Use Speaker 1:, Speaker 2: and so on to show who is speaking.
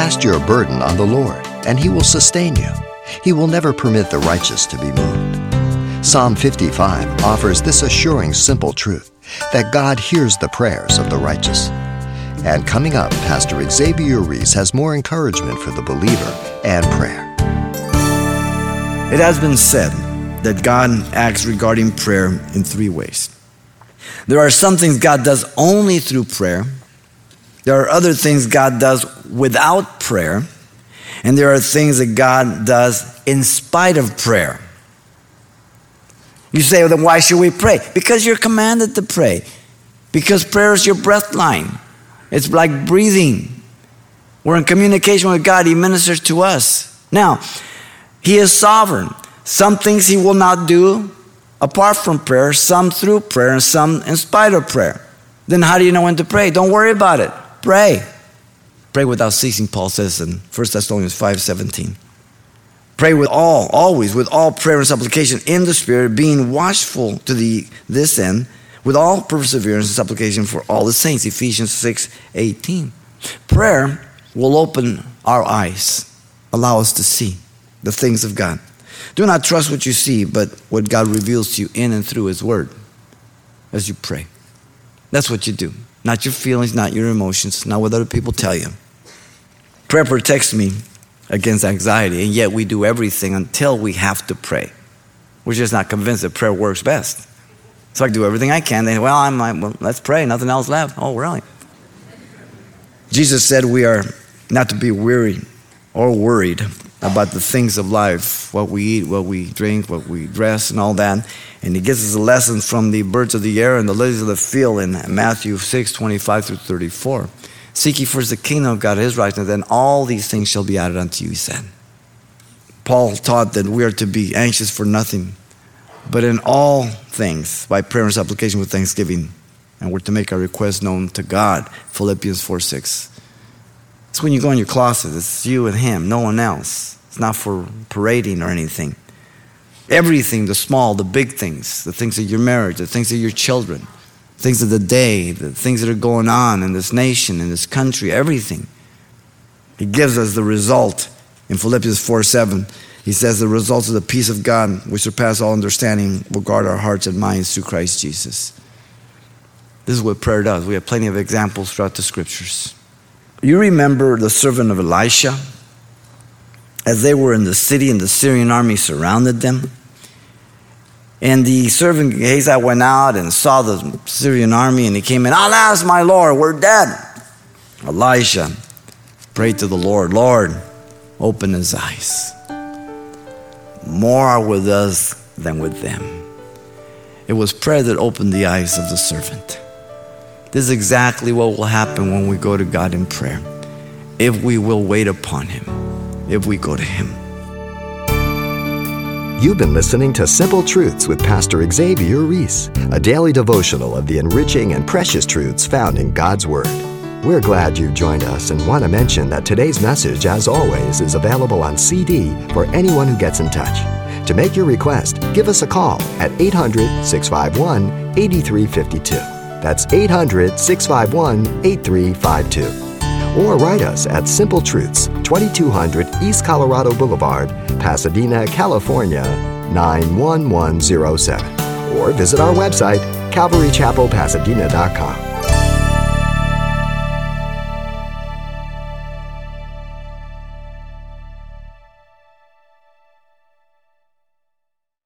Speaker 1: Cast your burden on the Lord, and He will sustain you. He will never permit the righteous to be moved. Psalm 55 offers this assuring simple truth that God hears the prayers of the righteous. And coming up, Pastor Xavier Reese has more encouragement for the believer and prayer.
Speaker 2: It has been said that God acts regarding prayer in three ways. There are some things God does only through prayer. There are other things God does without prayer. And there are things that God does in spite of prayer. You say, well, then why should we pray? Because you're commanded to pray. Because prayer is your breath line. It's like breathing. We're in communication with God. He ministers to us. Now, He is sovereign. Some things He will not do apart from prayer, some through prayer, and some in spite of prayer. Then how do you know when to pray? Don't worry about it. Pray. Pray without ceasing, Paul says in 1 Thessalonians 5:17. Pray with all, always, with all prayer and supplication in the Spirit, being watchful to the, this end, with all perseverance and supplication for all the saints. Ephesians 6 18. Prayer will open our eyes, allow us to see the things of God. Do not trust what you see, but what God reveals to you in and through His Word as you pray. That's what you do. Not your feelings, not your emotions, not what other people tell you. Prayer protects me against anxiety, and yet we do everything until we have to pray. We're just not convinced that prayer works best. So I do everything I can. They, well, I'm like, well, let's pray. Nothing else left. Oh, really? Jesus said we are not to be weary or worried about the things of life, what we eat, what we drink, what we dress, and all that. And he gives us a lesson from the birds of the air and the lilies of the field in Matthew 6, 25 through 34. Seek ye first the kingdom of God, his righteousness, then all these things shall be added unto you, he said. Paul taught that we are to be anxious for nothing, but in all things, by prayer and supplication with thanksgiving, and we're to make our requests known to God. Philippians 4 6. It's when you go in your closet, it's you and Him, no one else. It's not for parading or anything. Everything, the small, the big things, the things of your marriage, the things of your children, things of the day, the things that are going on in this nation, in this country, everything. He gives us the result in Philippians 4 7. He says, The results of the peace of God, which surpass all understanding, will guard our hearts and minds through Christ Jesus. This is what prayer does. We have plenty of examples throughout the scriptures. You remember the servant of Elisha? As they were in the city and the Syrian army surrounded them. And the servant Gehazi went out and saw the Syrian army and he came in, Alas, my Lord, we're dead. Elisha prayed to the Lord, Lord, open his eyes. More are with us than with them. It was prayer that opened the eyes of the servant. This is exactly what will happen when we go to God in prayer. If we will wait upon Him, if we go to Him.
Speaker 1: You've been listening to Simple Truths with Pastor Xavier Reese, a daily devotional of the enriching and precious truths found in God's Word. We're glad you've joined us and want to mention that today's message, as always, is available on CD for anyone who gets in touch. To make your request, give us a call at 800 651 8352. That's 800 651 8352. Or write us at Simple Truths, 2200 East Colorado Boulevard, Pasadena, California, 91107. Or visit our website, calvarychapelpasadena.com.